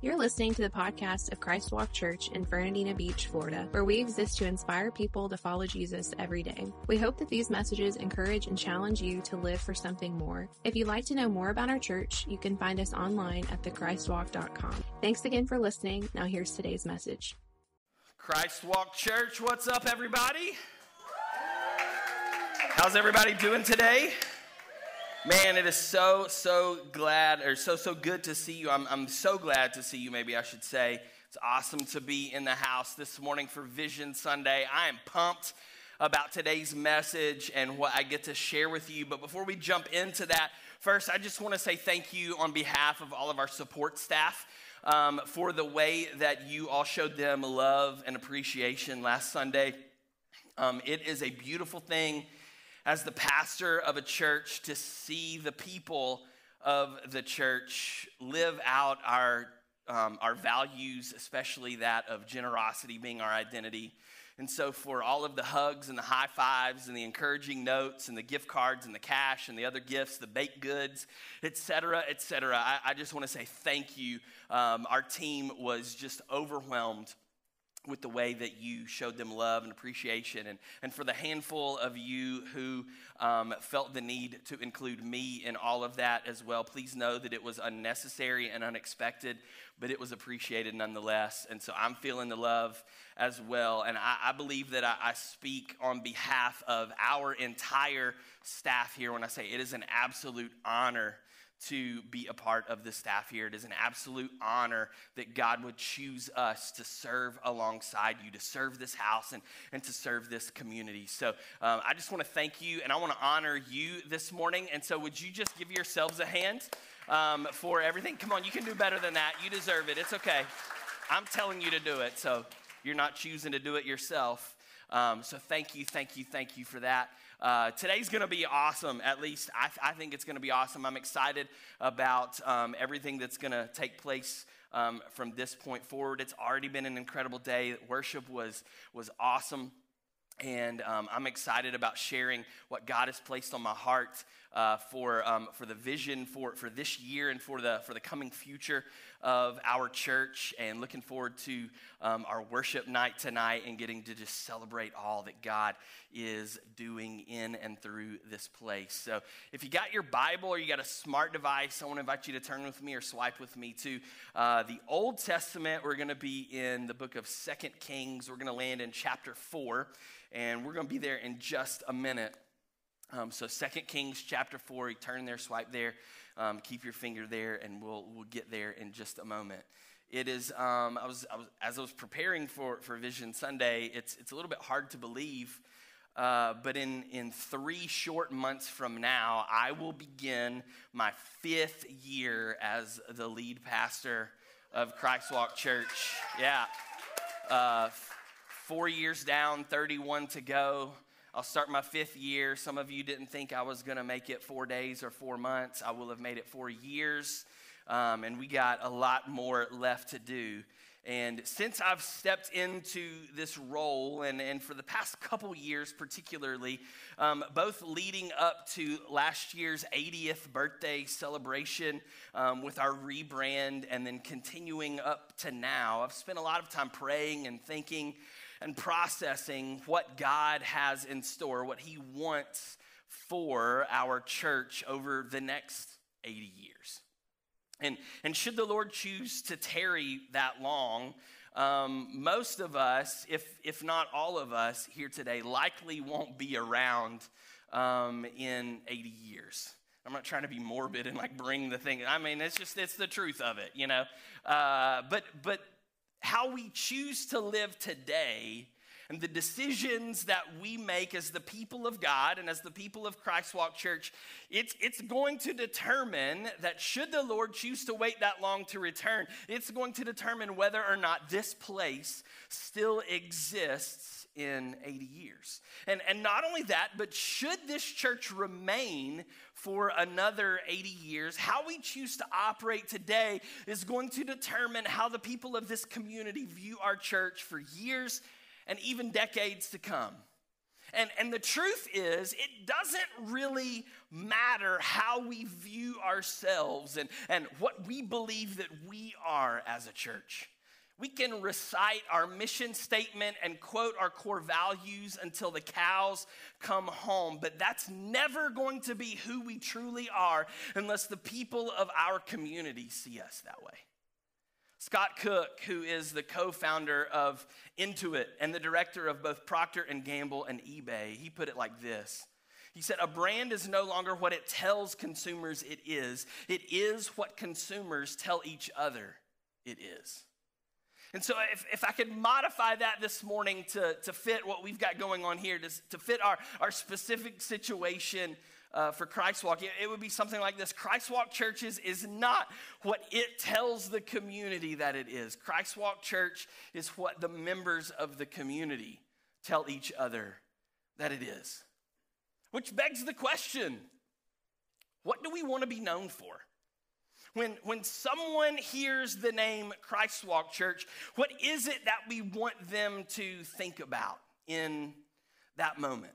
You're listening to the podcast of Christ Walk Church in Fernandina Beach, Florida, where we exist to inspire people to follow Jesus every day. We hope that these messages encourage and challenge you to live for something more. If you'd like to know more about our church, you can find us online at thechristwalk.com. Thanks again for listening. Now here's today's message. Christ Walk Church, what's up, everybody? How's everybody doing today? Man, it is so, so glad, or so, so good to see you. I'm, I'm so glad to see you, maybe I should say. It's awesome to be in the house this morning for Vision Sunday. I am pumped about today's message and what I get to share with you. But before we jump into that, first, I just want to say thank you on behalf of all of our support staff. Um, for the way that you all showed them love and appreciation last Sunday. Um, it is a beautiful thing as the pastor of a church to see the people of the church live out our, um, our values, especially that of generosity being our identity. And so, for all of the hugs and the high fives and the encouraging notes and the gift cards and the cash and the other gifts, the baked goods, et cetera, et cetera, I, I just want to say thank you. Um, our team was just overwhelmed with the way that you showed them love and appreciation. And, and for the handful of you who um, felt the need to include me in all of that as well, please know that it was unnecessary and unexpected, but it was appreciated nonetheless. And so I'm feeling the love as well. And I, I believe that I, I speak on behalf of our entire staff here when I say it is an absolute honor to be a part of the staff here. It is an absolute honor that God would choose us to serve alongside you, to serve this house and, and to serve this community. So um, I just want to thank you and I want to honor you this morning. And so, would you just give yourselves a hand um, for everything? Come on, you can do better than that. You deserve it. It's okay. I'm telling you to do it. So, you're not choosing to do it yourself. Um, so, thank you, thank you, thank you for that. Uh, today's going to be awesome. At least I, I think it's going to be awesome. I'm excited about um, everything that's going to take place um, from this point forward. It's already been an incredible day. Worship was was awesome. And um, I'm excited about sharing what God has placed on my heart uh, for, um, for the vision for, for this year and for the, for the coming future of our church. And looking forward to um, our worship night tonight and getting to just celebrate all that God is doing in and through this place. So if you got your Bible or you got a smart device, I want to invite you to turn with me or swipe with me to uh, the Old Testament. We're going to be in the book of Second Kings. We're going to land in chapter 4 and we're going to be there in just a minute. Um, so, Second Kings chapter 4, you turn there, swipe there, um, keep your finger there, and we'll, we'll get there in just a moment. It is, um, I was, I was, as I was preparing for, for Vision Sunday, it's, it's a little bit hard to believe, uh, but in, in three short months from now, I will begin my fifth year as the lead pastor of Christ Walk Church. Yeah. Uh, four years down, 31 to go. I'll start my fifth year. Some of you didn't think I was going to make it four days or four months. I will have made it four years. Um, and we got a lot more left to do. And since I've stepped into this role, and, and for the past couple years particularly, um, both leading up to last year's 80th birthday celebration um, with our rebrand, and then continuing up to now, I've spent a lot of time praying and thinking and processing what God has in store, what He wants for our church over the next 80 years. And, and should the Lord choose to tarry that long, um, most of us, if, if not all of us here today, likely won't be around um, in 80 years. I'm not trying to be morbid and like bring the thing. I mean, it's just it's the truth of it, you know. Uh, but but how we choose to live today and the decisions that we make as the people of God and as the people of Christ Walk Church, it's, it's going to determine that should the Lord choose to wait that long to return, it's going to determine whether or not this place still exists in 80 years. And, and not only that, but should this church remain for another 80 years, how we choose to operate today is going to determine how the people of this community view our church for years and even decades to come. And, and the truth is, it doesn't really matter how we view ourselves and, and what we believe that we are as a church. We can recite our mission statement and quote our core values until the cows come home, but that's never going to be who we truly are unless the people of our community see us that way. Scott Cook, who is the co-founder of Intuit and the director of both Procter and Gamble and eBay, he put it like this. He said, A brand is no longer what it tells consumers it is, it is what consumers tell each other it is. And so, if, if I could modify that this morning to, to fit what we've got going on here, to, to fit our, our specific situation uh, for Christ Walk, it, it would be something like this Christ Walk Churches is not what it tells the community that it is. Christ Walk Church is what the members of the community tell each other that it is. Which begs the question what do we want to be known for? When, when someone hears the name Christ Walk Church, what is it that we want them to think about in that moment?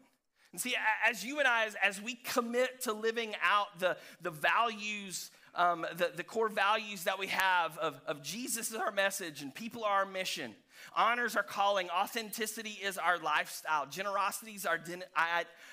And see, as you and I, as, as we commit to living out the, the values, um, the, the core values that we have of, of Jesus is our message and people are our mission, honors our calling, authenticity is our lifestyle, generosity is our,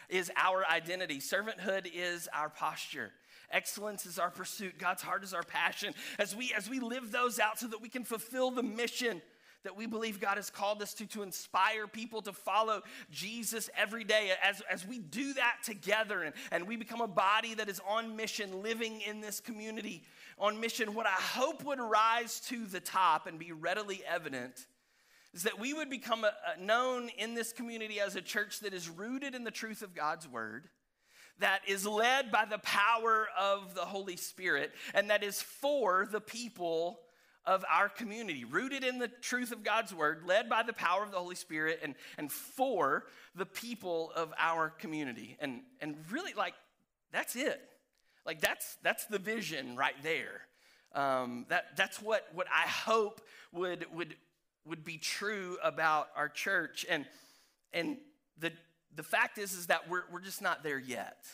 is our identity, servanthood is our posture. Excellence is our pursuit. God's heart is our passion. As we, as we live those out so that we can fulfill the mission that we believe God has called us to, to inspire people to follow Jesus every day. As, as we do that together and, and we become a body that is on mission, living in this community on mission, what I hope would rise to the top and be readily evident is that we would become a, a known in this community as a church that is rooted in the truth of God's word that is led by the power of the Holy Spirit and that is for the people of our community, rooted in the truth of God's word, led by the power of the Holy Spirit, and, and for the people of our community. And, and really, like, that's it. Like, that's, that's the vision right there. Um, that, that's what, what I hope would, would, would be true about our church. And, and the, the fact is, is that we're, we're just not there yet.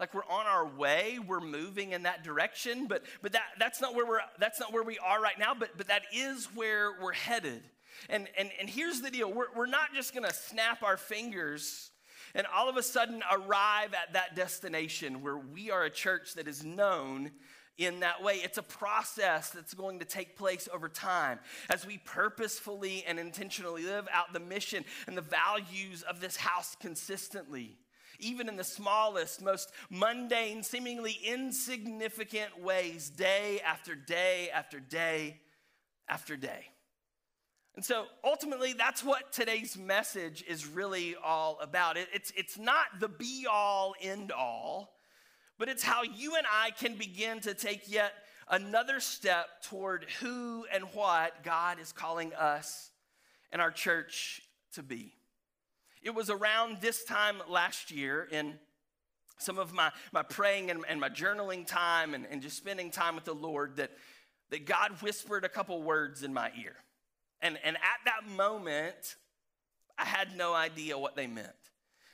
Like we're on our way, we're moving in that direction, but, but that, that's, not where we're, that's not where we are right now, but, but that is where we're headed. And, and, and here's the deal we're, we're not just gonna snap our fingers and all of a sudden arrive at that destination where we are a church that is known in that way. It's a process that's going to take place over time as we purposefully and intentionally live out the mission and the values of this house consistently. Even in the smallest, most mundane, seemingly insignificant ways, day after day after day after day. And so ultimately, that's what today's message is really all about. It, it's, it's not the be all, end all but it's how you and I can begin to take yet another step toward who and what God is calling us and our church to be. It was around this time last year in some of my, my praying and, and my journaling time and, and just spending time with the Lord that, that God whispered a couple words in my ear. And, and at that moment, I had no idea what they meant.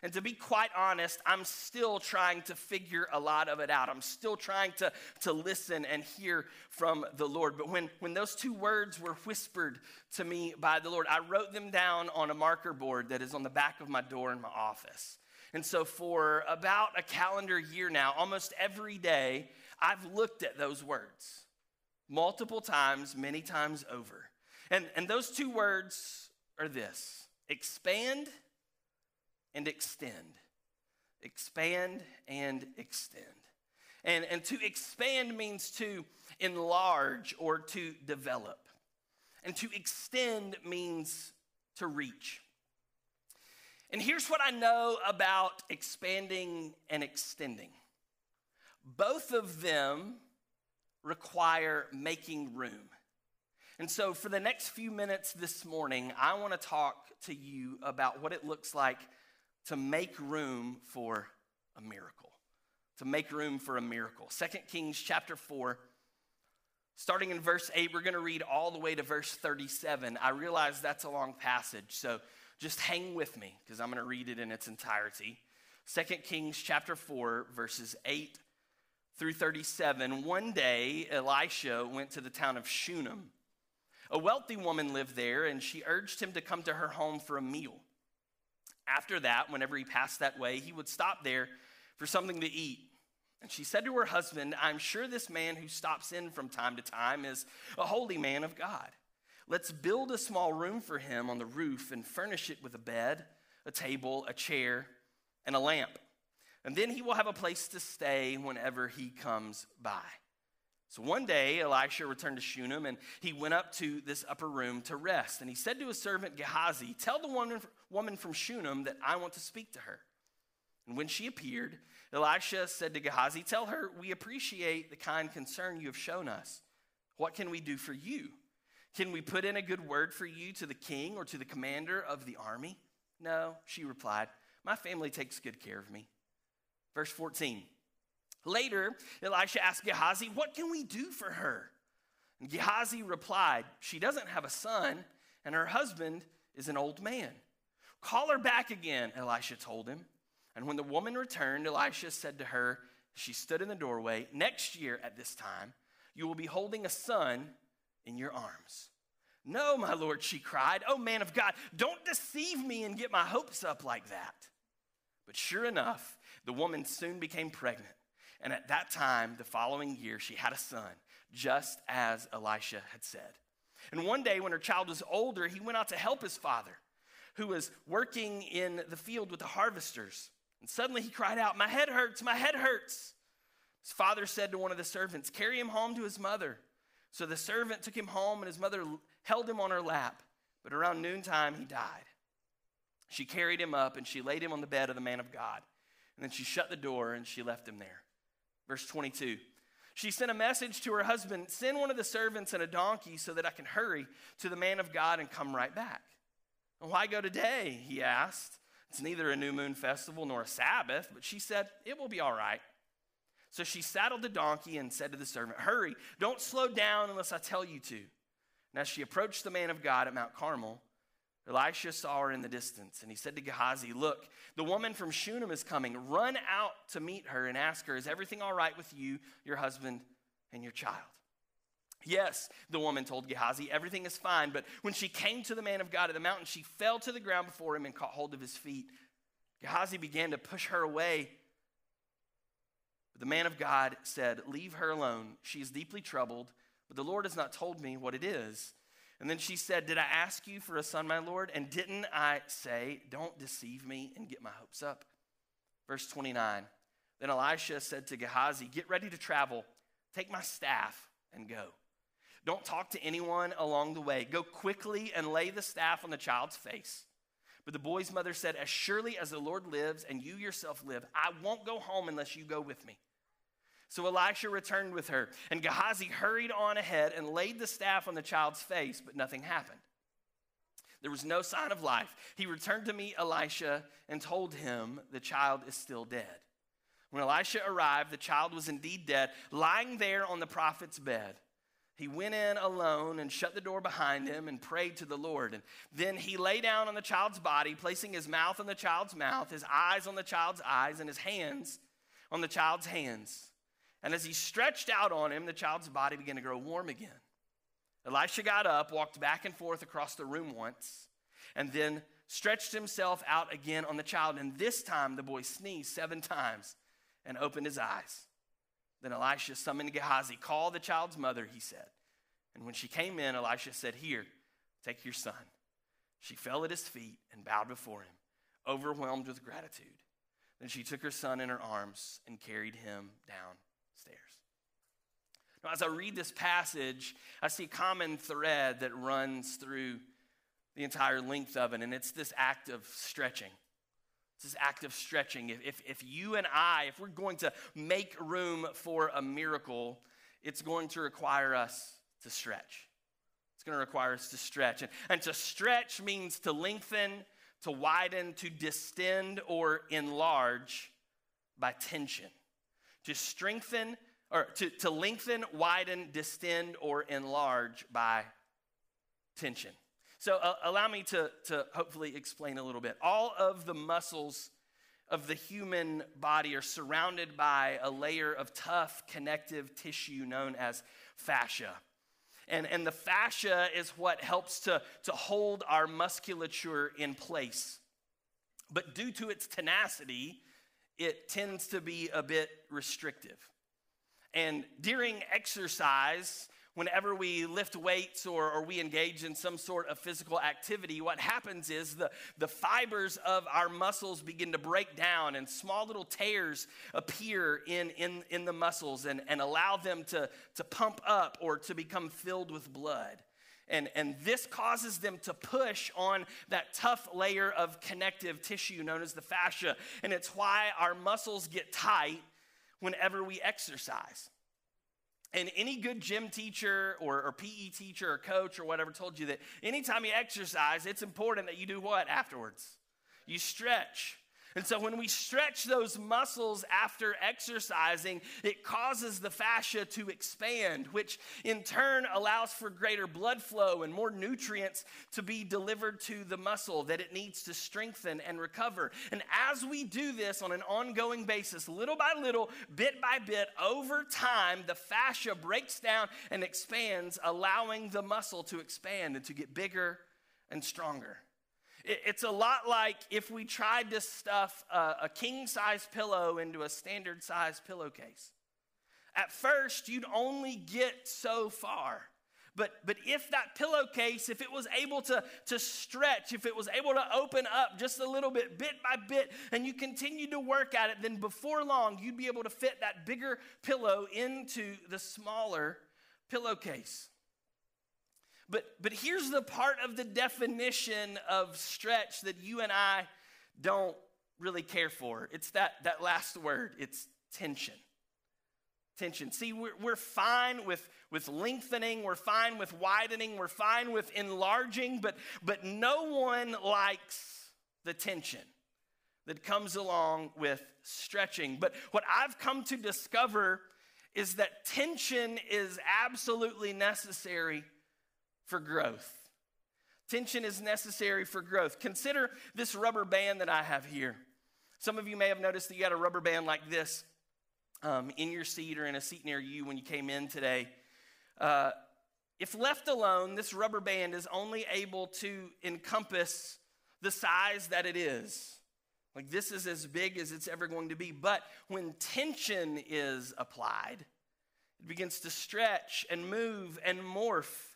And to be quite honest, I'm still trying to figure a lot of it out. I'm still trying to, to listen and hear from the Lord. But when, when those two words were whispered to me by the Lord, I wrote them down on a marker board that is on the back of my door in my office. And so, for about a calendar year now, almost every day, I've looked at those words multiple times, many times over. And, and those two words are this expand and extend. Expand and extend. And, and to expand means to enlarge or to develop. And to extend means to reach. And here's what I know about expanding and extending both of them require making room. And so, for the next few minutes this morning, I want to talk to you about what it looks like to make room for a miracle. To make room for a miracle. Second Kings chapter 4, starting in verse 8, we're going to read all the way to verse 37. I realize that's a long passage, so Just hang with me because I'm going to read it in its entirety. 2 Kings chapter 4, verses 8 through 37. One day, Elisha went to the town of Shunem. A wealthy woman lived there, and she urged him to come to her home for a meal. After that, whenever he passed that way, he would stop there for something to eat. And she said to her husband, I'm sure this man who stops in from time to time is a holy man of God. Let's build a small room for him on the roof and furnish it with a bed, a table, a chair, and a lamp. And then he will have a place to stay whenever he comes by. So one day, Elisha returned to Shunem and he went up to this upper room to rest. And he said to his servant Gehazi, Tell the woman, woman from Shunem that I want to speak to her. And when she appeared, Elisha said to Gehazi, Tell her, we appreciate the kind concern you have shown us. What can we do for you? Can we put in a good word for you to the king or to the commander of the army? No, she replied, My family takes good care of me. Verse 14. Later, Elisha asked Gehazi, What can we do for her? And Gehazi replied, She doesn't have a son, and her husband is an old man. Call her back again, Elisha told him. And when the woman returned, Elisha said to her, She stood in the doorway, Next year at this time, you will be holding a son in your arms. No, my Lord, she cried. Oh, man of God, don't deceive me and get my hopes up like that. But sure enough, the woman soon became pregnant and at that time, the following year, she had a son, just as Elisha had said. And one day, when her child was older, he went out to help his father, who was working in the field with the harvesters. And suddenly he cried out, My head hurts, my head hurts. His father said to one of the servants, Carry him home to his mother. So the servant took him home, and his mother held him on her lap. But around noontime, he died. She carried him up, and she laid him on the bed of the man of God. And then she shut the door, and she left him there. Verse 22. She sent a message to her husband Send one of the servants and a donkey so that I can hurry to the man of God and come right back. Why go today? He asked. It's neither a new moon festival nor a Sabbath, but she said, It will be all right. So she saddled the donkey and said to the servant, Hurry, don't slow down unless I tell you to. And as she approached the man of God at Mount Carmel, Elisha saw her in the distance, and he said to Gehazi, Look, the woman from Shunem is coming. Run out to meet her and ask her, Is everything all right with you, your husband, and your child? Yes, the woman told Gehazi, everything is fine. But when she came to the man of God at the mountain, she fell to the ground before him and caught hold of his feet. Gehazi began to push her away. But the man of God said, Leave her alone. She is deeply troubled, but the Lord has not told me what it is. And then she said, Did I ask you for a son, my Lord? And didn't I say, Don't deceive me and get my hopes up? Verse 29. Then Elisha said to Gehazi, Get ready to travel. Take my staff and go. Don't talk to anyone along the way. Go quickly and lay the staff on the child's face. But the boy's mother said, As surely as the Lord lives and you yourself live, I won't go home unless you go with me. So Elisha returned with her, and Gehazi hurried on ahead and laid the staff on the child's face, but nothing happened. There was no sign of life. He returned to meet Elisha and told him the child is still dead. When Elisha arrived, the child was indeed dead, lying there on the prophet's bed. He went in alone and shut the door behind him and prayed to the Lord. And then he lay down on the child's body, placing his mouth on the child's mouth, his eyes on the child's eyes, and his hands on the child's hands. And as he stretched out on him, the child's body began to grow warm again. Elisha got up, walked back and forth across the room once, and then stretched himself out again on the child. And this time the boy sneezed seven times and opened his eyes. Then Elisha summoned Gehazi. Call the child's mother, he said. And when she came in, Elisha said, Here, take your son. She fell at his feet and bowed before him, overwhelmed with gratitude. Then she took her son in her arms and carried him downstairs. now, as I read this passage, I see a common thread that runs through the entire length of it, and it's this act of stretching. This act of stretching. If, if, if you and I, if we're going to make room for a miracle, it's going to require us to stretch. It's going to require us to stretch. And, and to stretch means to lengthen, to widen, to distend, or enlarge by tension. To strengthen, or to, to lengthen, widen, distend, or enlarge by tension. So, uh, allow me to, to hopefully explain a little bit. All of the muscles of the human body are surrounded by a layer of tough connective tissue known as fascia. And, and the fascia is what helps to, to hold our musculature in place. But due to its tenacity, it tends to be a bit restrictive. And during exercise, whenever we lift weights or, or, we engage in some sort of physical activity, what happens is the, the fibers of our muscles begin to break down and small little tears appear in, in, in the muscles and, and allow them to, to pump up or to become filled with blood. And, and this causes them to push on that tough layer of connective tissue known as the fascia. And it's why our muscles get tight whenever we exercise. And any good gym teacher or, or, PE teacher or coach or whatever told you that anytime you exercise, it's important that you do what afterwards? You stretch. And so when we stretch those muscles after exercising, it causes the fascia to expand, which in turn allows for greater blood flow and more nutrients to be delivered to the muscle that it needs to strengthen and recover. And as we do this on an ongoing basis, little by little, bit by bit, over time, the fascia breaks down and expands, allowing the muscle to expand and to get bigger and stronger. It's a lot like if we tried to stuff a, a king size pillow into a standard size pillowcase. At first, you'd only get so far. But, but if that pillowcase, if it was able to, to stretch, if it was able to open up just a little bit, bit by bit, and you continued to work at it, then before long, you'd be able to fit that bigger pillow into the smaller pillowcase. But, but here's the part of the definition of stretch that you and I don't really care for it's that, that last word it's tension. Tension. See, we're, we're fine with, with lengthening, we're fine with widening, we're fine with enlarging, but, but no one likes the tension that comes along with stretching. But what I've come to discover is that tension is absolutely necessary for growth. Tension is necessary for growth. Consider this rubber band that I have here. Some of you may have noticed that you had a rubber band like this um, in your seat or in a seat near you when you came in today. Uh, if left alone, this rubber band is only able to encompass the size that it is. Like this is as big as it's ever going to be. But when tension is applied, it begins to stretch and move and morph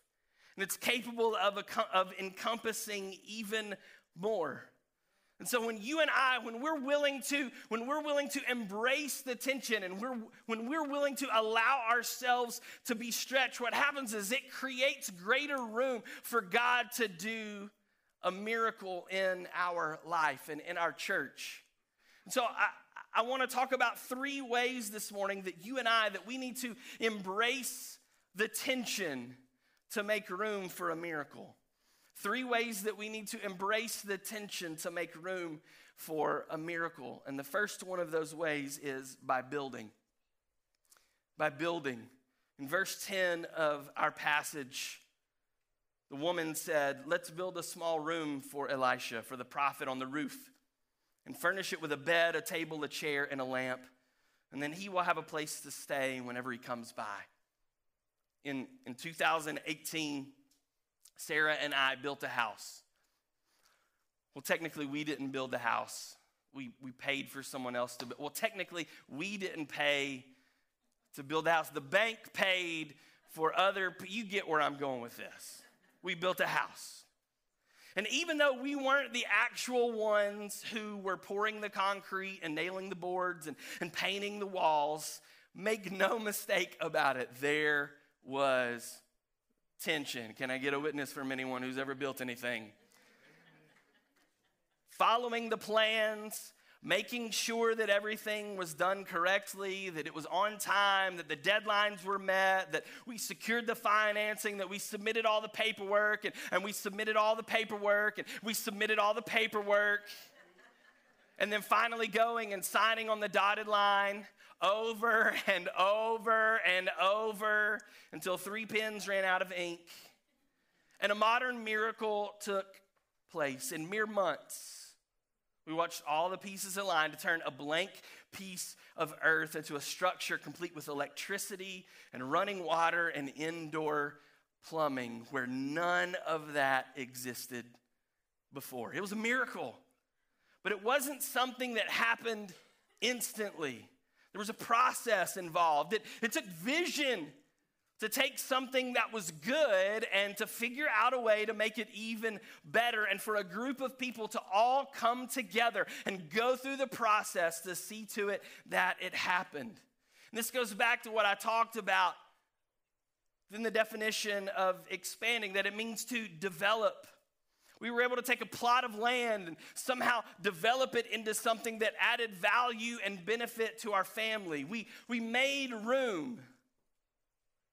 and it's capable of, of encompassing even more. And so when you and I, when we're willing to, when we're willing to embrace the tension and we're, when we're willing to allow ourselves to be stretched, what happens is it creates greater room for God to do a miracle in our life and in our church. And so I, I want to talk about three ways this morning that you and I, that we need to embrace the tension to make room for a miracle. Three ways that we need to embrace the tension to make room for a miracle. And the first one of those ways is by building. By building. In verse 10 of our passage, the woman said, Let's build a small room for Elisha, for the prophet on the roof, and furnish it with a bed, a table, a chair, and a lamp. And then he will have a place to stay whenever he comes by in, in 2018, Sarah and I built a house. Well, technically, we didn't build the house. We, we paid for someone else to build. Well, technically, we didn't pay to build the house. The bank paid for other, you get where I'm going with this. We built a house. And even though we weren't the actual ones who were pouring the concrete and nailing the boards and, and painting the walls, make no mistake about it, there was tension. Can I get a witness from anyone who's ever built anything? Following the plans, making sure that everything was done correctly, that it was on time, that the deadlines were met, that we secured the financing, that we submitted all the paperwork, and, and we submitted all the paperwork, and we submitted all the paperwork. And then finally going and signing on the dotted line over and over and over until three pens ran out of ink. And a modern miracle took place in mere months. We watched all the pieces align to turn a blank piece of earth into a structure complete with electricity and running water and indoor plumbing where none of that existed before. It was a miracle, but it wasn't something that happened instantly. There was a process involved. It, it took vision to take something that was good and to figure out a way to make it even better, and for a group of people to all come together and go through the process to see to it that it happened. And this goes back to what I talked about in the definition of expanding, that it means to develop. We were able to take a plot of land and somehow develop it into something that added value and benefit to our family. We, we made room,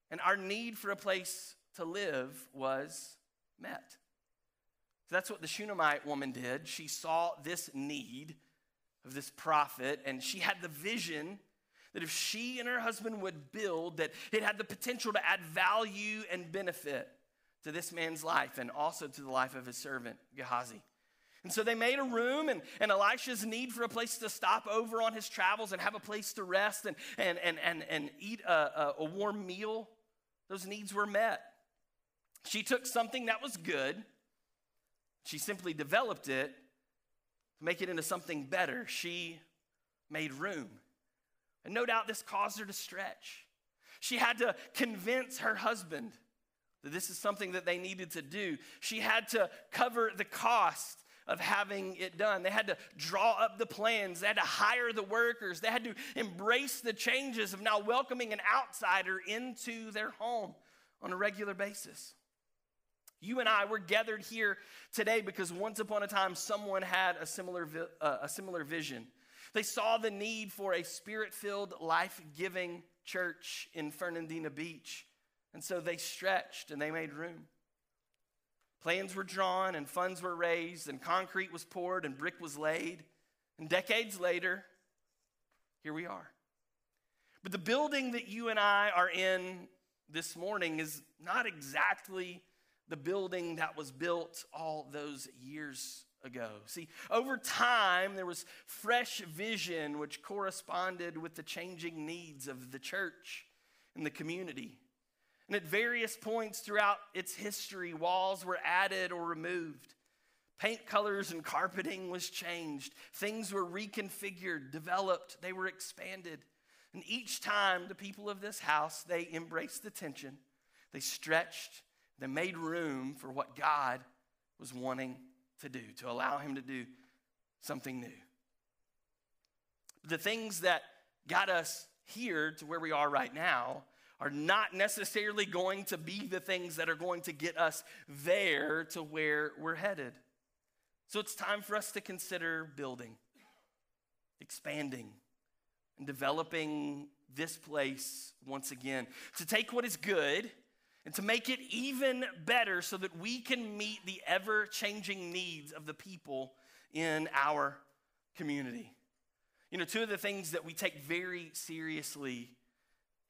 and our need for a place to live was met. So that's what the Shunammite woman did. She saw this need of this prophet, and she had the vision that if she and her husband would build, that it had the potential to add value and benefit to this man's life and also to the life of his servant, Gehazi. And so they made a room, and, and Elisha's need for a place to stop over on his travels and have a place to rest and, and, and, and, and eat a, a, a warm meal, those needs were met. She took something that was good, she simply developed it to make it into something better. She made room. And no doubt this caused her to stretch. She had to convince her husband that this is something that they needed to do. She had to cover the cost of having it done. They had to draw up the plans, they had to hire the workers, they had to embrace the changes of now welcoming an outsider into their home on a regular basis. You and I, we're gathered here today because once upon a time someone had a similar, uh, a similar vision. They saw the need for a spirit filled, life giving church in Fernandina Beach. And so they stretched and they made room. Plans were drawn and funds were raised and concrete was poured and brick was laid. And decades later, here we are. But the building that you and I are in this morning is not exactly the building that was built all those years ago. See, over time, there was fresh vision which corresponded with the changing needs of the church and the community. And at various points throughout its history, walls were added or removed. Paint colors and carpeting was changed. Things were reconfigured, developed, they were expanded. And each time, the people of this house, they embraced the tension, they stretched, they made room for what God was wanting to do, to allow Him to do something new. The things that got us here to where we are right now are not necessarily going to be the things that are going to get us there to where we're headed. So it's time for us to consider building, expanding, and developing this place once again. To take what is good and to make it even better so that we can meet the ever changing needs of the people in our community. You know, two of the things that we take very seriously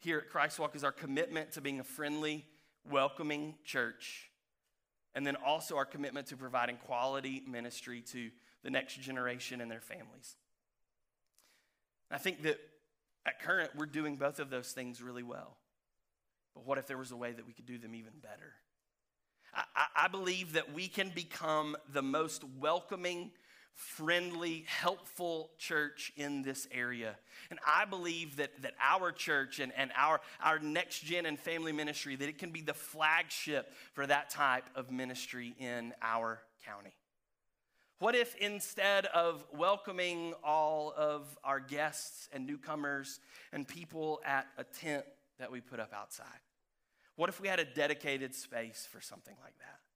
here at Christ Walk is our commitment to being a friendly, welcoming church, and then also our commitment to providing quality ministry to the next generation and their families. I think that at current, we're doing both of those things really well. But what if there was a way that we could do them even better? I, I, believe that we can become the most welcoming, friendly, helpful church in this area. And I believe that, that our church and, and our, our next gen and family ministry, that it can be the flagship for that type of ministry in our county. What if instead of welcoming all of our guests and newcomers and people at a tent that we put up outside? What if we had a dedicated space for something like that?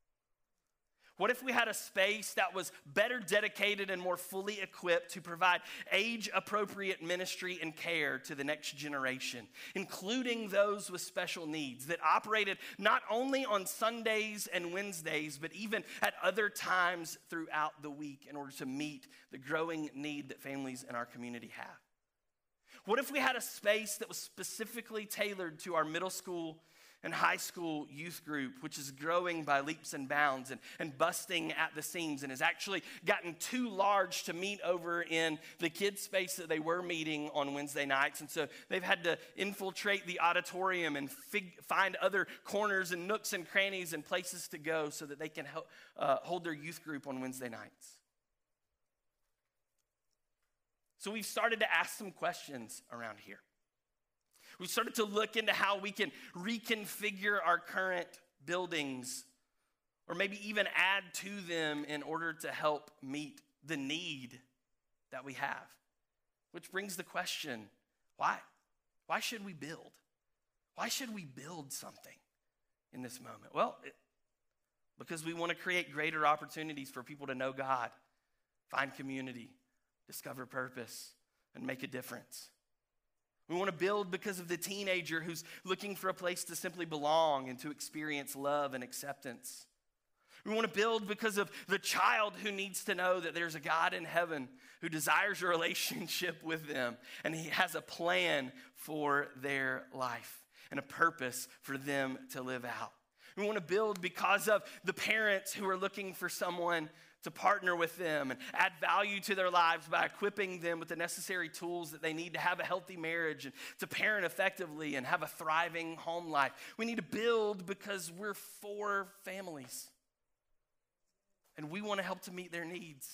What if we had a space that was better dedicated and more fully equipped to provide age appropriate ministry and care to the next generation, including those with special needs that operated not only on Sundays and Wednesdays, but even at other times throughout the week in order to meet the growing need that families in our community have? What if we had a space that was specifically tailored to our middle school and high school youth group, which is growing by leaps and bounds and, and busting at the seams and has actually gotten too large to meet over in the kids' space that they were meeting on Wednesday nights. And so they've had to infiltrate the auditorium and fig- find other corners and nooks and crannies and places to go so that they can help, uh, hold their youth group on Wednesday nights. So we've started to ask some questions around here. We started to look into how we can reconfigure our current buildings or maybe even add to them in order to help meet the need that we have. Which brings the question why? Why should we build? Why should we build something in this moment? Well, it, because we want to create greater opportunities for people to know God, find community, discover purpose, and make a difference. We want to build because of the teenager who's looking for a place to simply belong and to experience love and acceptance. We want to build because of the child who needs to know that there's a God in heaven who desires a relationship with them and he has a plan for their life and a purpose for them to live out. We want to build because of the parents who are looking for someone to partner with them and add value to their lives by equipping them with the necessary tools that they need to have a healthy marriage and to parent effectively and have a thriving home life. We need to build because we're for families and we want to help to meet their needs.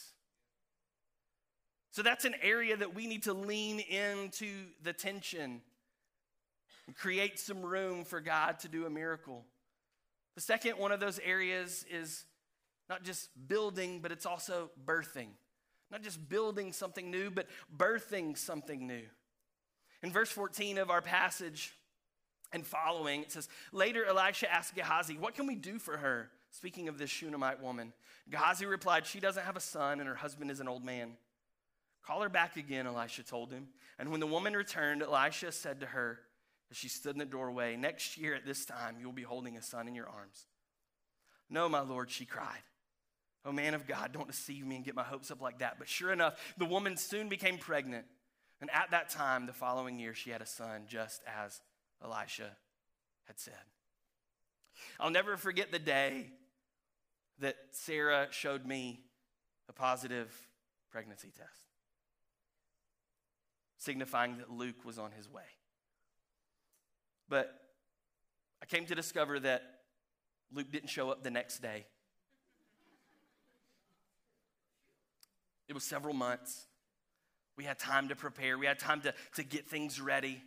So that's an area that we need to lean into the tension and create some room for God to do a miracle. The second one of those areas is not just building, but it's also birthing. Not just building something new, but birthing something new. In verse 14 of our passage and following, it says, Later Elisha asked Gehazi, What can we do for her? Speaking of this Shunammite woman. Gehazi replied, She doesn't have a son, and her husband is an old man. Call her back again, Elisha told him. And when the woman returned, Elisha said to her, as she stood in the doorway, Next year at this time, you will be holding a son in your arms. No, my Lord, she cried. Oh, man of God, don't deceive me and get my hopes up like that. But sure enough, the woman soon became pregnant. And at that time, the following year, she had a son, just as Elisha had said. I'll never forget the day that Sarah showed me a positive pregnancy test, signifying that Luke was on his way. But I came to discover that Luke didn't show up the next day. It was several months. We had time to prepare, we had time to, to get things ready.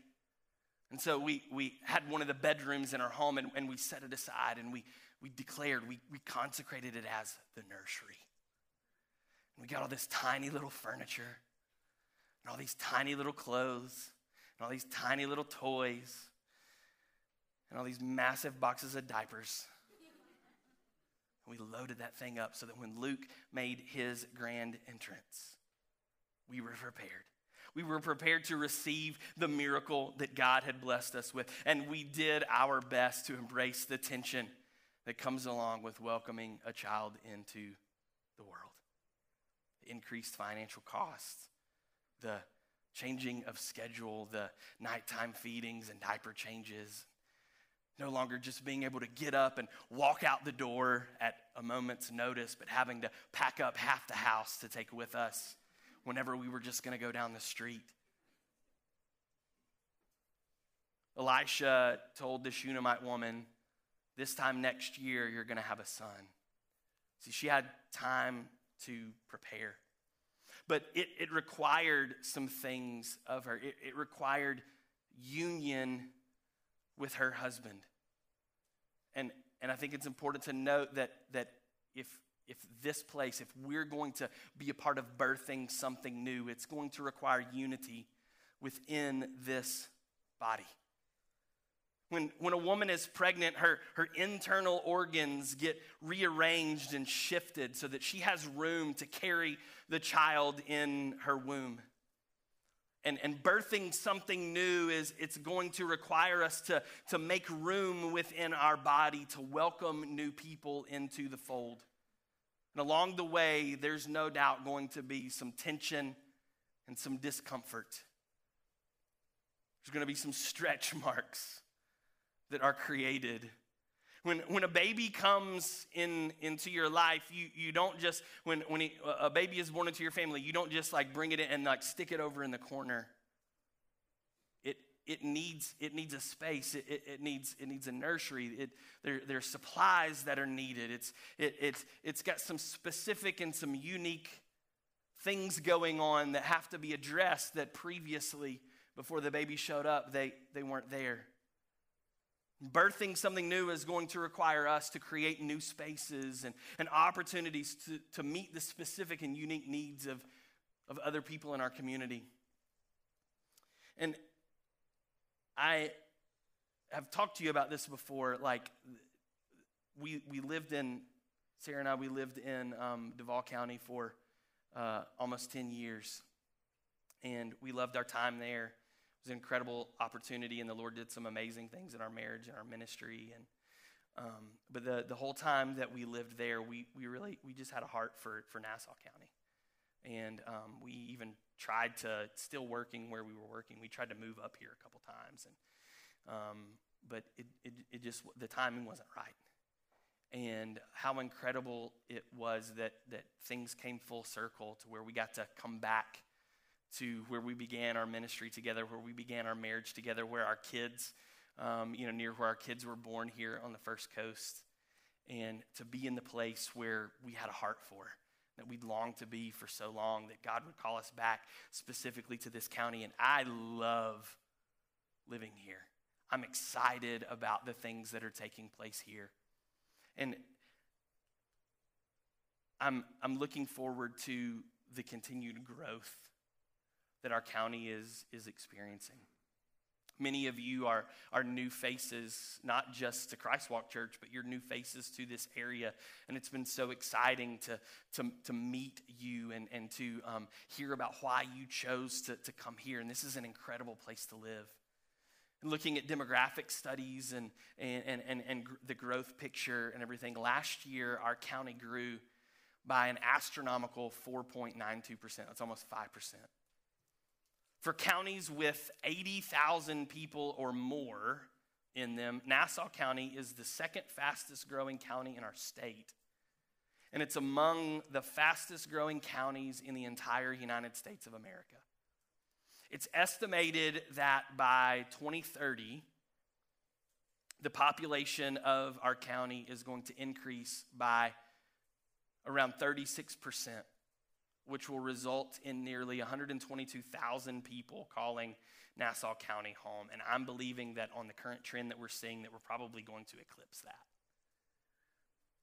And so we, we had one of the bedrooms in our home and, and we set it aside and we, we declared, we, we consecrated it as the nursery. And we got all this tiny little furniture and all these tiny little clothes and all these tiny little toys and all these massive boxes of diapers. And we loaded that thing up so that when Luke made his grand entrance, we were prepared. We were prepared to receive the miracle that God had blessed us with. And we did our best to embrace the tension that comes along with welcoming a child into the world. The increased financial costs, the changing of schedule, the nighttime feedings and diaper changes, no longer just being able to get up and walk out the door at a moment's notice, but having to pack up half the house to take with us whenever we were just going to go down the street. Elisha told the Shunammite woman, This time next year, you're going to have a son. See, she had time to prepare. But it, it required some things of her. It, it required union with her husband. And, and I think it's important to note that, that if, if this place, if we're going to be a part of birthing something new, it's going to require unity within this body. When, when a woman is pregnant, her, her internal organs get rearranged and shifted so that she has room to carry the child in her womb and, and birthing something new is it's going to require us to, to make room within our body to welcome new people into the fold. And along the way, there's no doubt going to be some tension and some discomfort. There's going to be some stretch marks. that are created. When, when a baby comes in, into your life, you, you don't just, when, when he, a baby is born into your family, you don't just like bring it in and like stick it over in the corner. It, it, needs, it needs a space, it, it, it needs, it needs a nursery. It, there, there are supplies that are needed. It's, it, it's, it's got some specific and some unique things going on that have to be addressed that previously, before the baby showed up, they, they weren't there. Birthing something new is going to require us to create new spaces and, and opportunities to, to meet the specific and unique needs of, of other people in our community. And I have talked to you about this before. Like, we, we lived in, Sarah and I, we lived in um, Duval County for uh, almost 10 years. And we loved our time there was an incredible opportunity, and the Lord did some amazing things in our marriage and our ministry. And um, but the the whole time that we lived there, we we really we just had a heart for for Nassau County, and um, we even tried to still working where we were working. We tried to move up here a couple times, and um, but it, it it just the timing wasn't right. And how incredible it was that that things came full circle to where we got to come back to where we began our ministry together, where we began our marriage together, where our kids, um, you know, near where our kids were born here on the First Coast, and to be in the place where we had a heart for, that we'd longed to be for so long, that God would call us back specifically to this county. And I love living here. I'm excited about the things that are taking place here. And I'm, I'm looking forward to the continued growth that our county is, is experiencing. Many of you are, are new faces, not just to Christ Walk Church, but you're new faces to this area. And it's been so exciting to, to, to meet you and, and to um, hear about why you chose to, to come here. And this is an incredible place to live. looking at demographic studies and, and, and, and, and the growth picture and everything, last year our county grew by an astronomical 4.92%. That's almost 5%. For counties with 80,000 people or more in them, Nassau County is the second fastest growing county in our state. And it's among the fastest growing counties in the entire United States of America. It's estimated that by 2030, the population of our county is going to increase by around 36 percent which will result in nearly 122,000 people calling Nassau County home. And I'm believing that on the current trend that we're seeing, that we're probably going to eclipse that.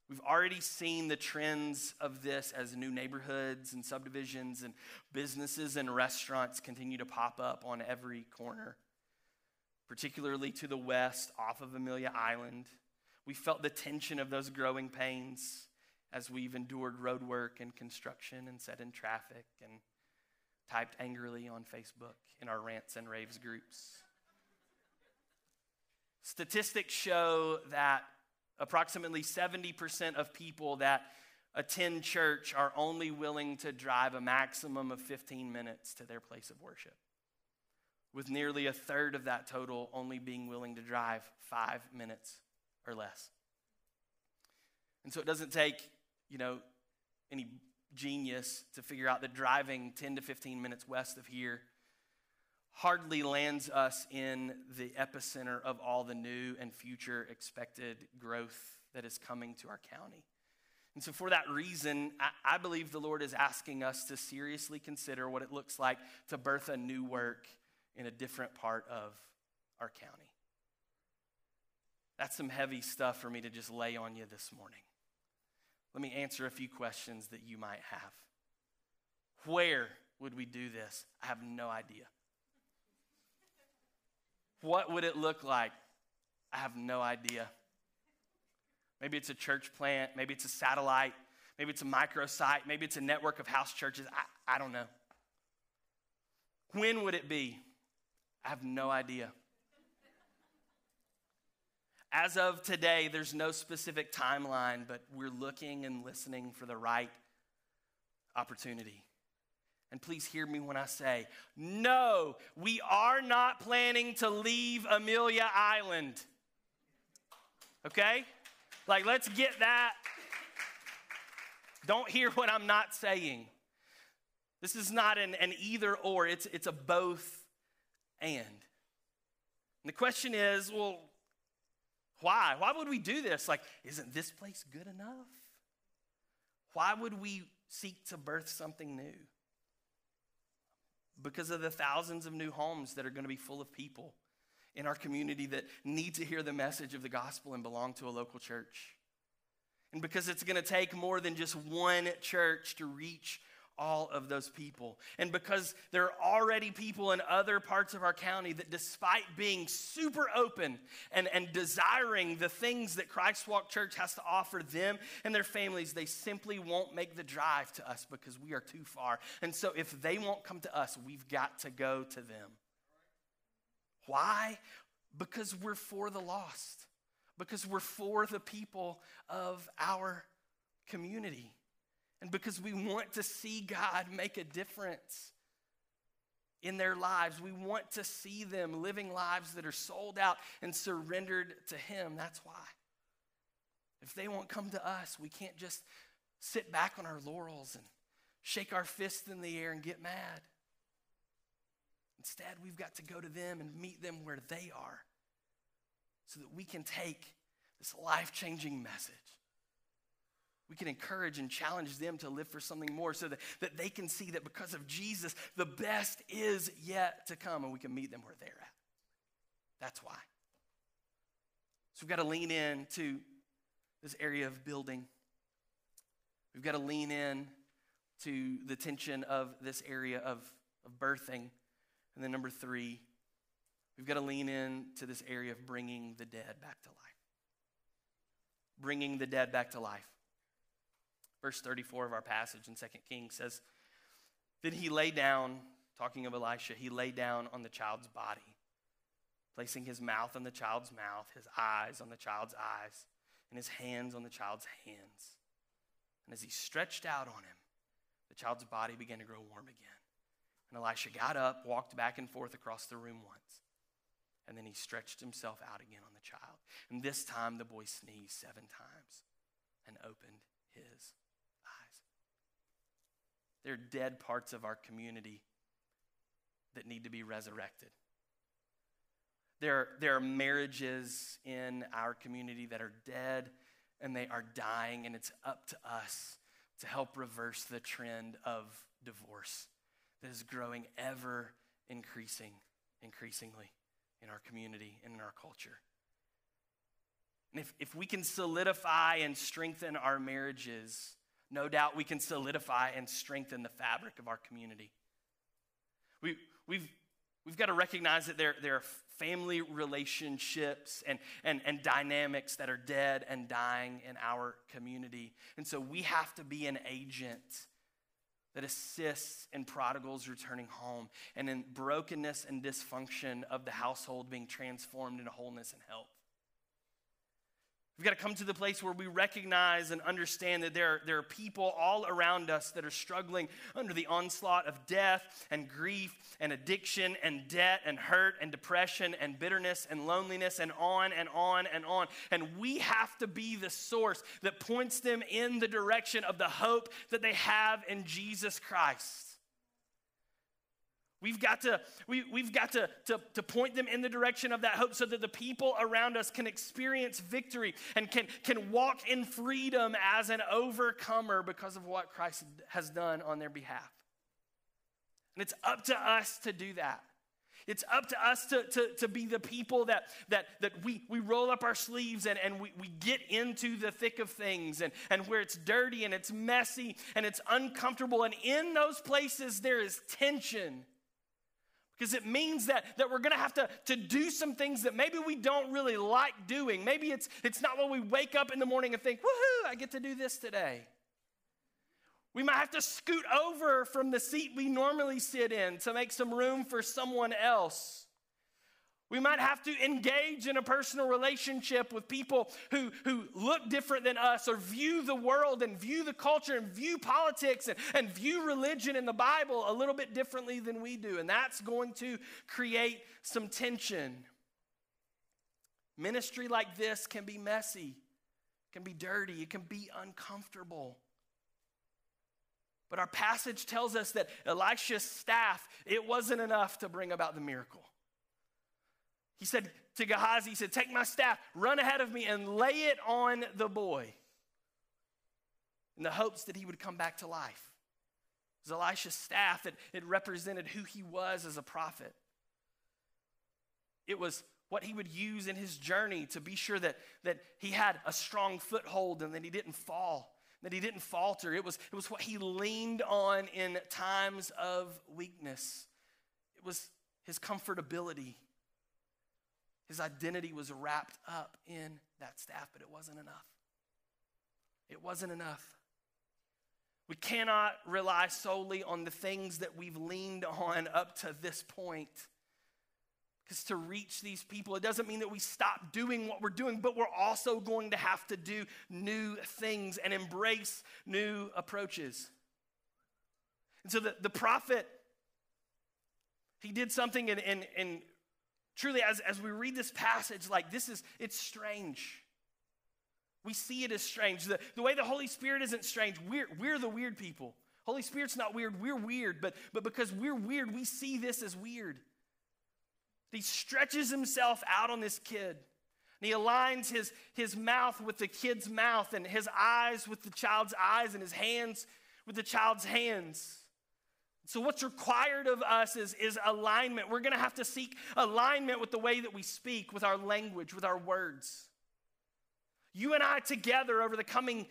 We've already seen the trends of this as new neighborhoods and subdivisions and businesses and restaurants continue to pop up on every corner, particularly to the west off of Amelia Island. We felt the tension of those growing pains as we've endured road work and construction and sat in traffic and typed angrily on Facebook in our rants and raves groups. Statistics show that approximately 70% of people that attend church are only willing to drive a maximum of 15 minutes to their place of worship, with nearly a third of that total only being willing to drive five minutes or less. And so it doesn't take you know, any genius to figure out that driving 10 to 15 minutes west of here hardly lands us in the epicenter of all the new and future expected growth that is coming to our county. And so, for that reason, I, I, believe the Lord is asking us to seriously consider what it looks like to birth a new work in a different part of our county. That's some heavy stuff for me to just lay on you this morning. Let me answer a few questions that you might have. Where would we do this? I have no idea. What would it look like? I have no idea. Maybe it's a church plant, maybe it's a satellite, maybe it's a microsite, maybe it's a network of house churches. I, I don't know. When would it be? I have no idea. As of today, there's no specific timeline, but we're looking and listening for the right opportunity. And please hear me when I say, no, we are not planning to leave Amelia Island. okay? Like, let's get that. Don't hear what I'm not saying. This is not an, an either or, it's, it's a both and. And the question is well, why? Why would we do this? Like, isn't this place good enough? Why would we seek to birth something new? Because of the thousands of new homes that are going to be full of people in our community that need to hear the message of the gospel and belong to a local church. And because it's going to take more than just one church to reach all of those people. And because there are already people in other parts of our county that, despite being super open and, and desiring the things that Christ Walk Church has to offer them and their families, they simply won't make the drive to us because we are too far. And so, if they won't come to us, we've got to go to them. Why? Because we're for the lost, because we're for the people of our community, and because we want to see God make a difference in their lives. We want to see them living lives that are sold out and surrendered to Him. That's why. If they won't come to us, we can't just sit back on our laurels and shake our fists in the air and get mad. Instead, we've got to go to them and meet them where they are so that we can take this life changing message. We can encourage and challenge them to live for something more so that, that they can see that because of Jesus, the best is yet to come and we can meet them where they're at. That's why. So we've got to lean in to this area of building. We've got to lean in to the tension of this area of, of birthing. And then number three, we've got to lean in to this area of bringing the dead back to life. Bringing the dead back to life. Verse 34 of our passage in 2 Kings says, Then he lay down, talking of Elisha, he lay down on the child's body, placing his mouth on the child's mouth, his eyes on the child's eyes, and his hands on the child's hands. And as he stretched out on him, the child's body began to grow warm again. And Elisha got up, walked back and forth across the room once, and then he stretched himself out again on the child. And this time the boy sneezed seven times and opened his. There are dead parts of our community that need to be resurrected. There, there are marriages in our community that are dead and they are dying, and it's up to us to help reverse the trend of divorce that is growing ever increasing, increasingly in our community and in our culture. And if, if we can solidify and strengthen our marriages, no doubt we can solidify and strengthen the fabric of our community. We, we've, we've got to recognize that there, there are family relationships and, and, and dynamics that are dead and dying in our community. And so we have to be an agent that assists in prodigals returning home and in brokenness and dysfunction of the household being transformed into wholeness and health. We've got to come to the place where we recognize and understand that there are, there are people all around us that are struggling under the onslaught of death and grief and addiction and debt and hurt and depression and bitterness and loneliness and on and on and on. And we have to be the source that points them in the direction of the hope that they have in Jesus Christ. We've got to, we, we've got to, to, to point them in the direction of that hope so that the people around us can experience victory and can, can walk in freedom as an overcomer because of what Christ has done on their behalf. And it's up to us to do that. It's up to us to, to, to be the people that, that, that we, we roll up our sleeves and, and we, we get into the thick of things and, and where it's dirty and it's messy and it's uncomfortable. And in those places, there is tension because it means that, that we're going to have to, to do some things that maybe we don't really like doing. Maybe it's, it's not what we wake up in the morning and think, woohoo, I get to do this today. We might have to scoot over from the seat we normally sit in to make some room for someone else. We might have to engage in a personal relationship with people who, who look different than us or view the world and view the culture and view politics and, and view religion and the Bible a little bit differently than we do. And that's going to create some tension. Ministry like this can be messy, can be dirty, it can be uncomfortable. But our passage tells us that Elisha's staff, it wasn't enough to bring about the miracle. He said to Gehazi, he said, Take my staff, run ahead of me, and lay it on the boy in the hopes that he would come back to life. It was Elisha's staff that it represented who he was as a prophet. It was what he would use in his journey to be sure that, that he had a strong foothold and that he didn't fall, that he didn't falter. It was, it was what he leaned on in times of weakness. It was his comfortability. His identity was wrapped up in that staff, but it wasn't enough. It wasn't enough. We cannot rely solely on the things that we've leaned on up to this point. Because to reach these people, it doesn't mean that we stop doing what we're doing, but we're also going to have to do new things and embrace new approaches. And so the, the prophet, he did something, and, and, and truly, as, as we read this passage, like this is, it's strange. We see it as strange. The, the way the Holy Spirit isn't strange, we're, we're the weird people. Holy Spirit's not weird, we're weird, but, but because we're weird, we see this as weird. He stretches himself out on this kid. And he aligns his, his mouth with the kid's mouth, and his eyes with the child's eyes, and his hands with the child's hands. So, what's required of us is, is alignment. We're going to have to seek alignment with the way that we speak, with our language, with our words. You and I together over the coming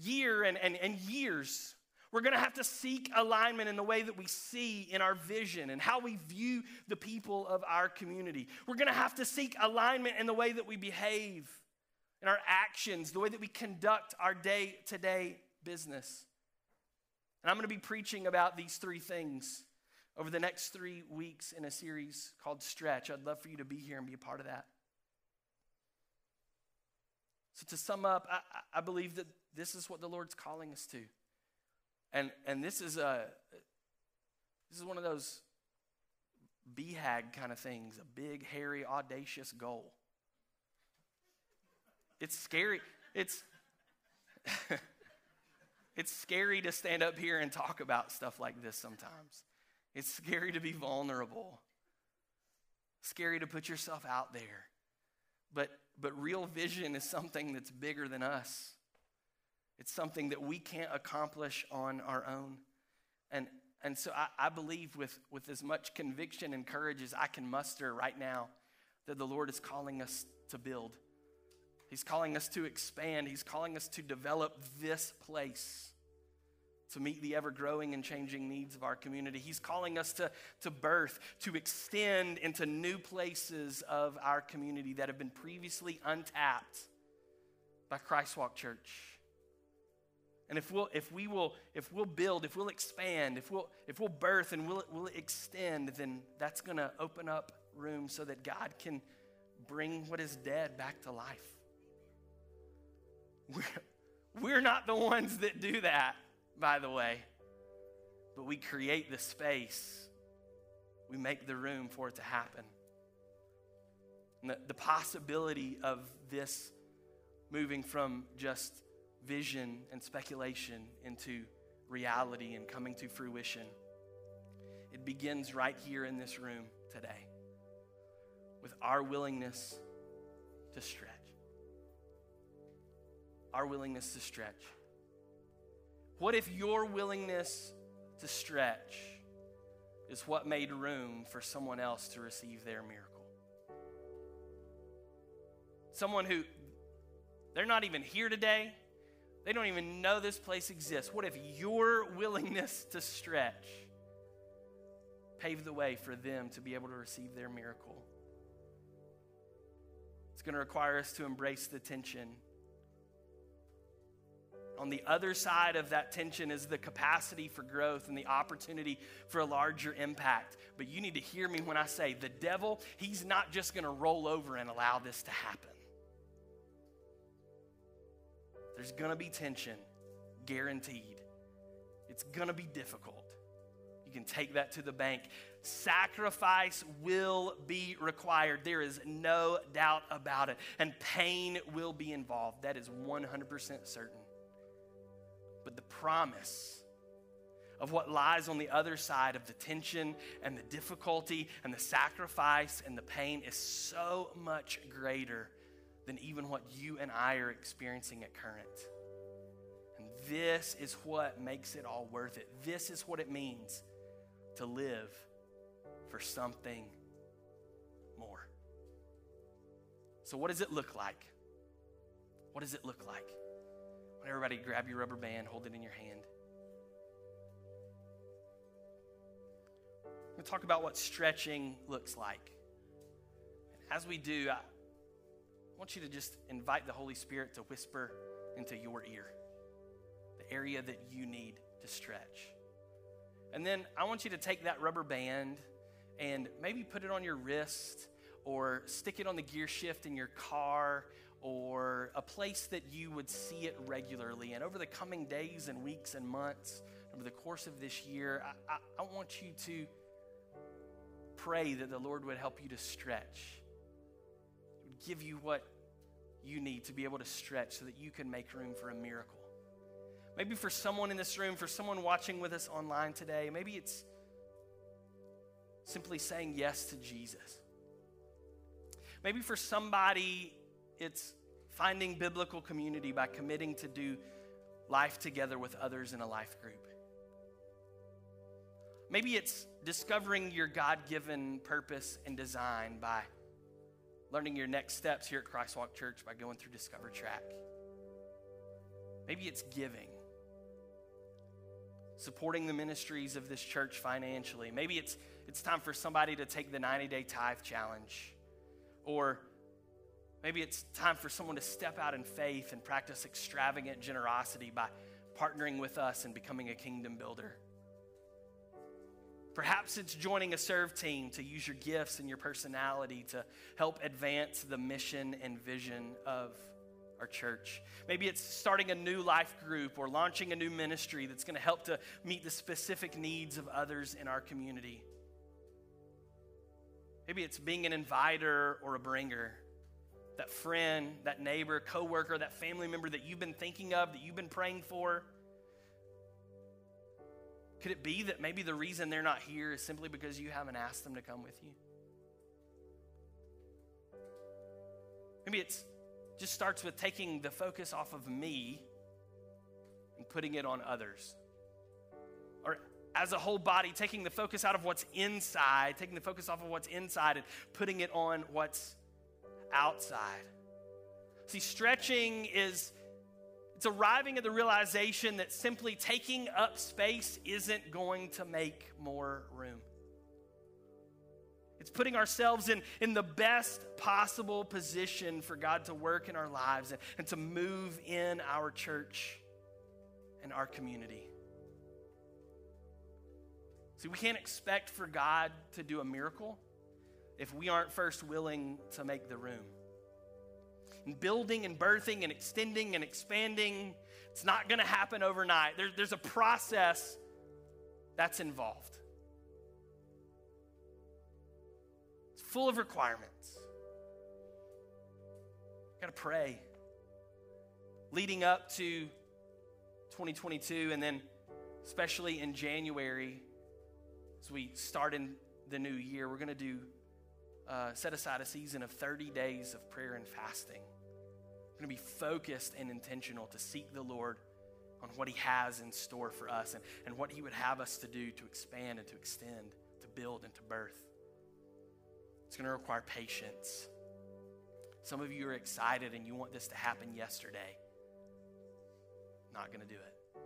year and, and, and years, we're going to have to seek alignment in the way that we see in our vision and how we view the people of our community. We're going to have to seek alignment in the way that we behave, in our actions, the way that we conduct our day to day business. And I'm going to be preaching about these three things over the next three weeks in a series called Stretch. I'd love for you to be here and be a part of that. So, to sum up, I, I believe that this is what the Lord's calling us to. And, and this is a this is one of those BHAG kind of things, a big, hairy, audacious goal. It's scary. It's it's scary to stand up here and talk about stuff like this sometimes. It's scary to be vulnerable. Scary to put yourself out there. But but real vision is something that's bigger than us. It's something that we can't accomplish on our own. And, and so I, I believe with, with as much conviction and courage as I can muster right now that the Lord is calling us to build. He's calling us to expand. He's calling us to develop this place to meet the ever growing and changing needs of our community. He's calling us to, to birth, to extend into new places of our community that have been previously untapped by Christ Walk Church. And if we'll, if we will, if we'll build, if we'll expand, if we'll, if we'll birth and we'll, we'll extend, then that's going to open up room so that God can bring what is dead back to life. We're, not the ones that do that by the way, but we create the space, we make the room for it to happen. And the, the possibility of this moving from just vision and speculation into reality and coming to fruition. It begins right here in this room today with our willingness to stretch. Our willingness to stretch. What if your willingness to stretch is what made room for someone else to receive their miracle? Someone who, they're not even here today, they don't even know this place exists. What if your willingness to stretch paved the way for them to be able to receive their miracle? It's going to require us to embrace the tension on the other side of that tension is the capacity for growth and the opportunity for a larger impact. But you need to hear me when I say the devil, he's not just going to roll over and allow this to happen. There's going to be tension, guaranteed. It's going to be difficult. You can take that to the bank. Sacrifice will be required. There is no doubt about it. And pain will be involved. That is 100% certain. Promise of what lies on the other side of the tension and the difficulty and the sacrifice and the pain is so much greater than even what you and I are experiencing at current. And this is what makes it all worth it. This is what it means to live for something more. So, what does it look like? What does it look like? Everybody grab your rubber band, hold it in your hand. To talk about what stretching looks like. As we do, I want you to just invite the Holy Spirit to whisper into your ear the area that you need to stretch. And then I want you to take that rubber band and maybe put it on your wrist or stick it on the gear shift in your car or a place that you would see it regularly. And over the coming days and weeks and months, over the course of this year, I, I, I want you to pray that the Lord would help you to stretch, would give you what you need to be able to stretch so that you can make room for a miracle. Maybe for someone in this room, for someone watching with us online today, maybe it's simply saying yes to Jesus. Maybe for somebody, it's finding biblical community by committing to do life together with others in a life group. Maybe it's discovering your God given purpose and design by learning your next steps here at Christ Walk Church by going through Discover Track. Maybe it's giving supporting the ministries of this church financially. Maybe it's, it's time for somebody to take the 90 day tithe challenge. Or maybe it's time for someone to step out in faith and practice extravagant generosity by partnering with us and becoming a kingdom builder. Perhaps it's joining a serve team to use your gifts and your personality to help advance the mission and vision of our church. Maybe it's starting a new life group or launching a new ministry that's going to help to meet the specific needs of others in our community. Maybe it's being an inviter or a bringer. That friend, that neighbor, coworker, that family member that you've been thinking of, that you've been praying for. Could it be that maybe the reason they're not here is simply because you haven't asked them to come with you? Maybe it's just starts with taking the focus off of me and putting it on others. Or as a whole body, taking the focus out of what's inside, taking the focus off of what's inside and putting it on what's outside. See, stretching is it's arriving at the realization that simply taking up space isn't going to make more room. It's putting ourselves in, in the best possible position for God to work in our lives and, and to move in our church and our community. See, we can't expect for God to do a miracle if we aren't first willing to make the room. And building and birthing and extending and expanding, it's not going to happen overnight. There, there's a process that's involved. It's full of requirements. Got to pray. Leading up to 2022, and then especially in January, as we start in the new year, we're going to do uh, set aside a season of 30 days of prayer and fasting. We're going to be focused and intentional to seek the Lord on what He has in store for us and, and what He would have us to do to expand and to extend, to build and to birth. It's going to require patience. Some of you are excited and you want this to happen yesterday. Not going to do it.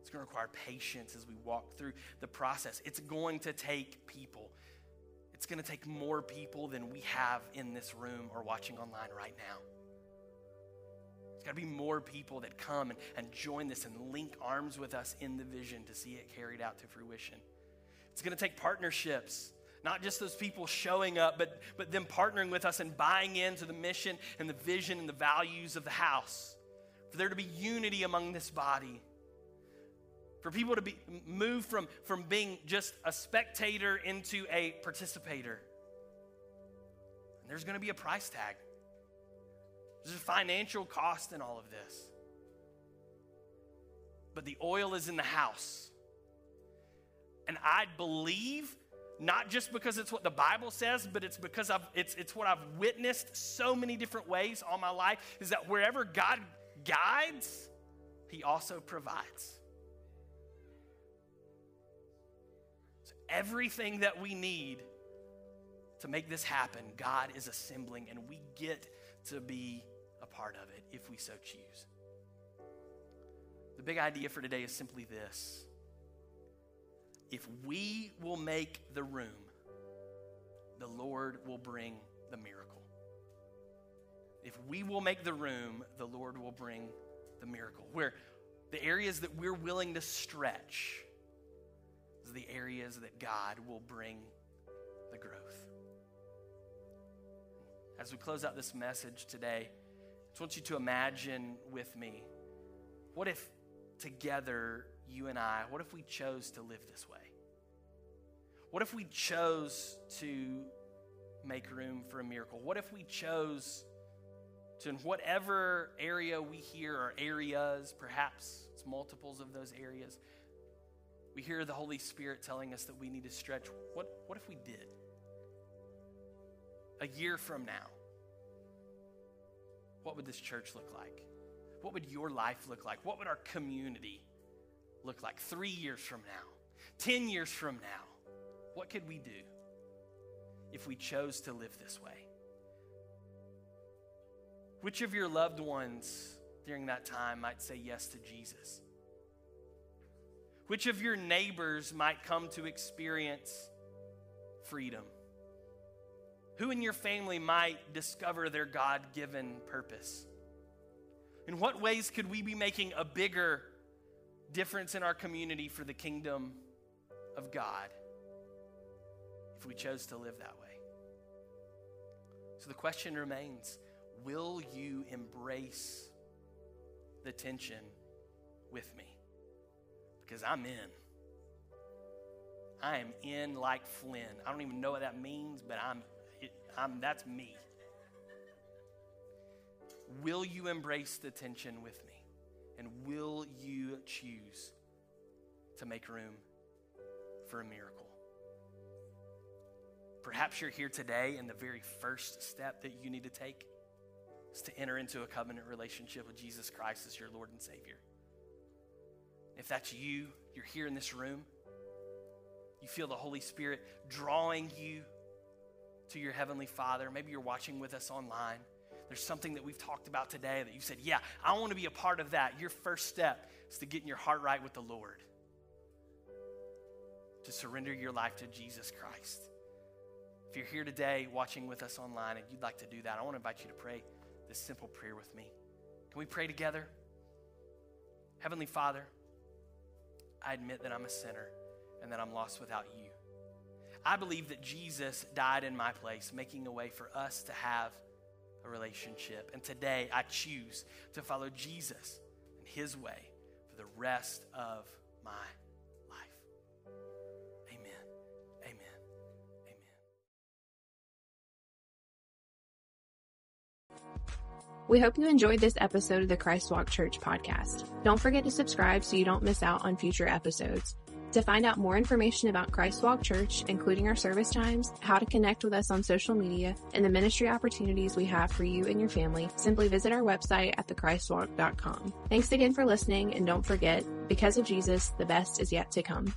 It's going to require patience as we walk through the process. It's going to take people. It's going to take more people than we have in this room or watching online right now. There's got to be more people that come and, and join this and link arms with us in the vision to see it carried out to fruition. It's going to take partnerships. Not just those people showing up, but, but them partnering with us and buying into the mission and the vision and the values of the house. For there to be unity among this body. For people to be move from, from being just a spectator into a participator. And there's going to be a price tag. There's a financial cost in all of this. But the oil is in the house. And I believe not just because it's what the Bible says, but it's because I've, it's, it's what I've witnessed so many different ways all my life is that wherever God guides, He also provides. Everything that we need to make this happen, God is assembling, and we get to be a part of it if we so choose. The big idea for today is simply this if we will make the room, the Lord will bring the miracle. If we will make the room, the Lord will bring the miracle. Where the areas that we're willing to stretch the areas that God will bring the growth. As we close out this message today, I just want you to imagine with me what if together you and I, what if we chose to live this way? What if we chose to make room for a miracle? What if we chose to, in whatever area we hear, or areas, perhaps it's multiples of those areas, we hear the Holy Spirit telling us that we need to stretch. What, what if we did? A year from now, what would this church look like? What would your life look like? What would our community look like three years from now? 10 years from now? What could we do if we chose to live this way? Which of your loved ones during that time might say yes to Jesus? Which of your neighbors might come to experience freedom? Who in your family might discover their God given purpose? In what ways could we be making a bigger difference in our community for the kingdom of God? if we chose to live that way. So the question remains will you embrace the tension with me? Because I'm in. I am in like Flynn. I don't even know what that means, but I'm, it, I'm that's me. Will you embrace the tension with me? And will you choose to make room for a miracle? Perhaps you're here today, and the very first step that you need to take is to enter into a covenant relationship with Jesus Christ as your Lord and Savior. If that's you, you're here in this room, you feel the Holy Spirit drawing you to your Heavenly Father. Maybe you're watching with us online. There's something that we've talked about today that you said, Yeah, I want to be a part of that. Your first step is to get in your heart right with the Lord, to surrender your life to Jesus Christ. If you're here today watching with us online and you'd like to do that, I want to invite you to pray this simple prayer with me. Can we pray together? Heavenly Father, I admit that I'm a sinner and that I'm lost without you. I believe that Jesus died in my place, making a way for us to have a relationship. And today I choose to follow Jesus and his way for the rest of my We hope you enjoyed this episode of the Christ Walk Church podcast. Don't forget to subscribe so you don't miss out on future episodes. To find out more information about Christ Walk Church, including our service times, how to connect with us on social media, and the ministry opportunities we have for you and your family, simply visit our website at thechristwalk.com. Thanks again for listening, and don't forget, because of Jesus, the best is yet to come.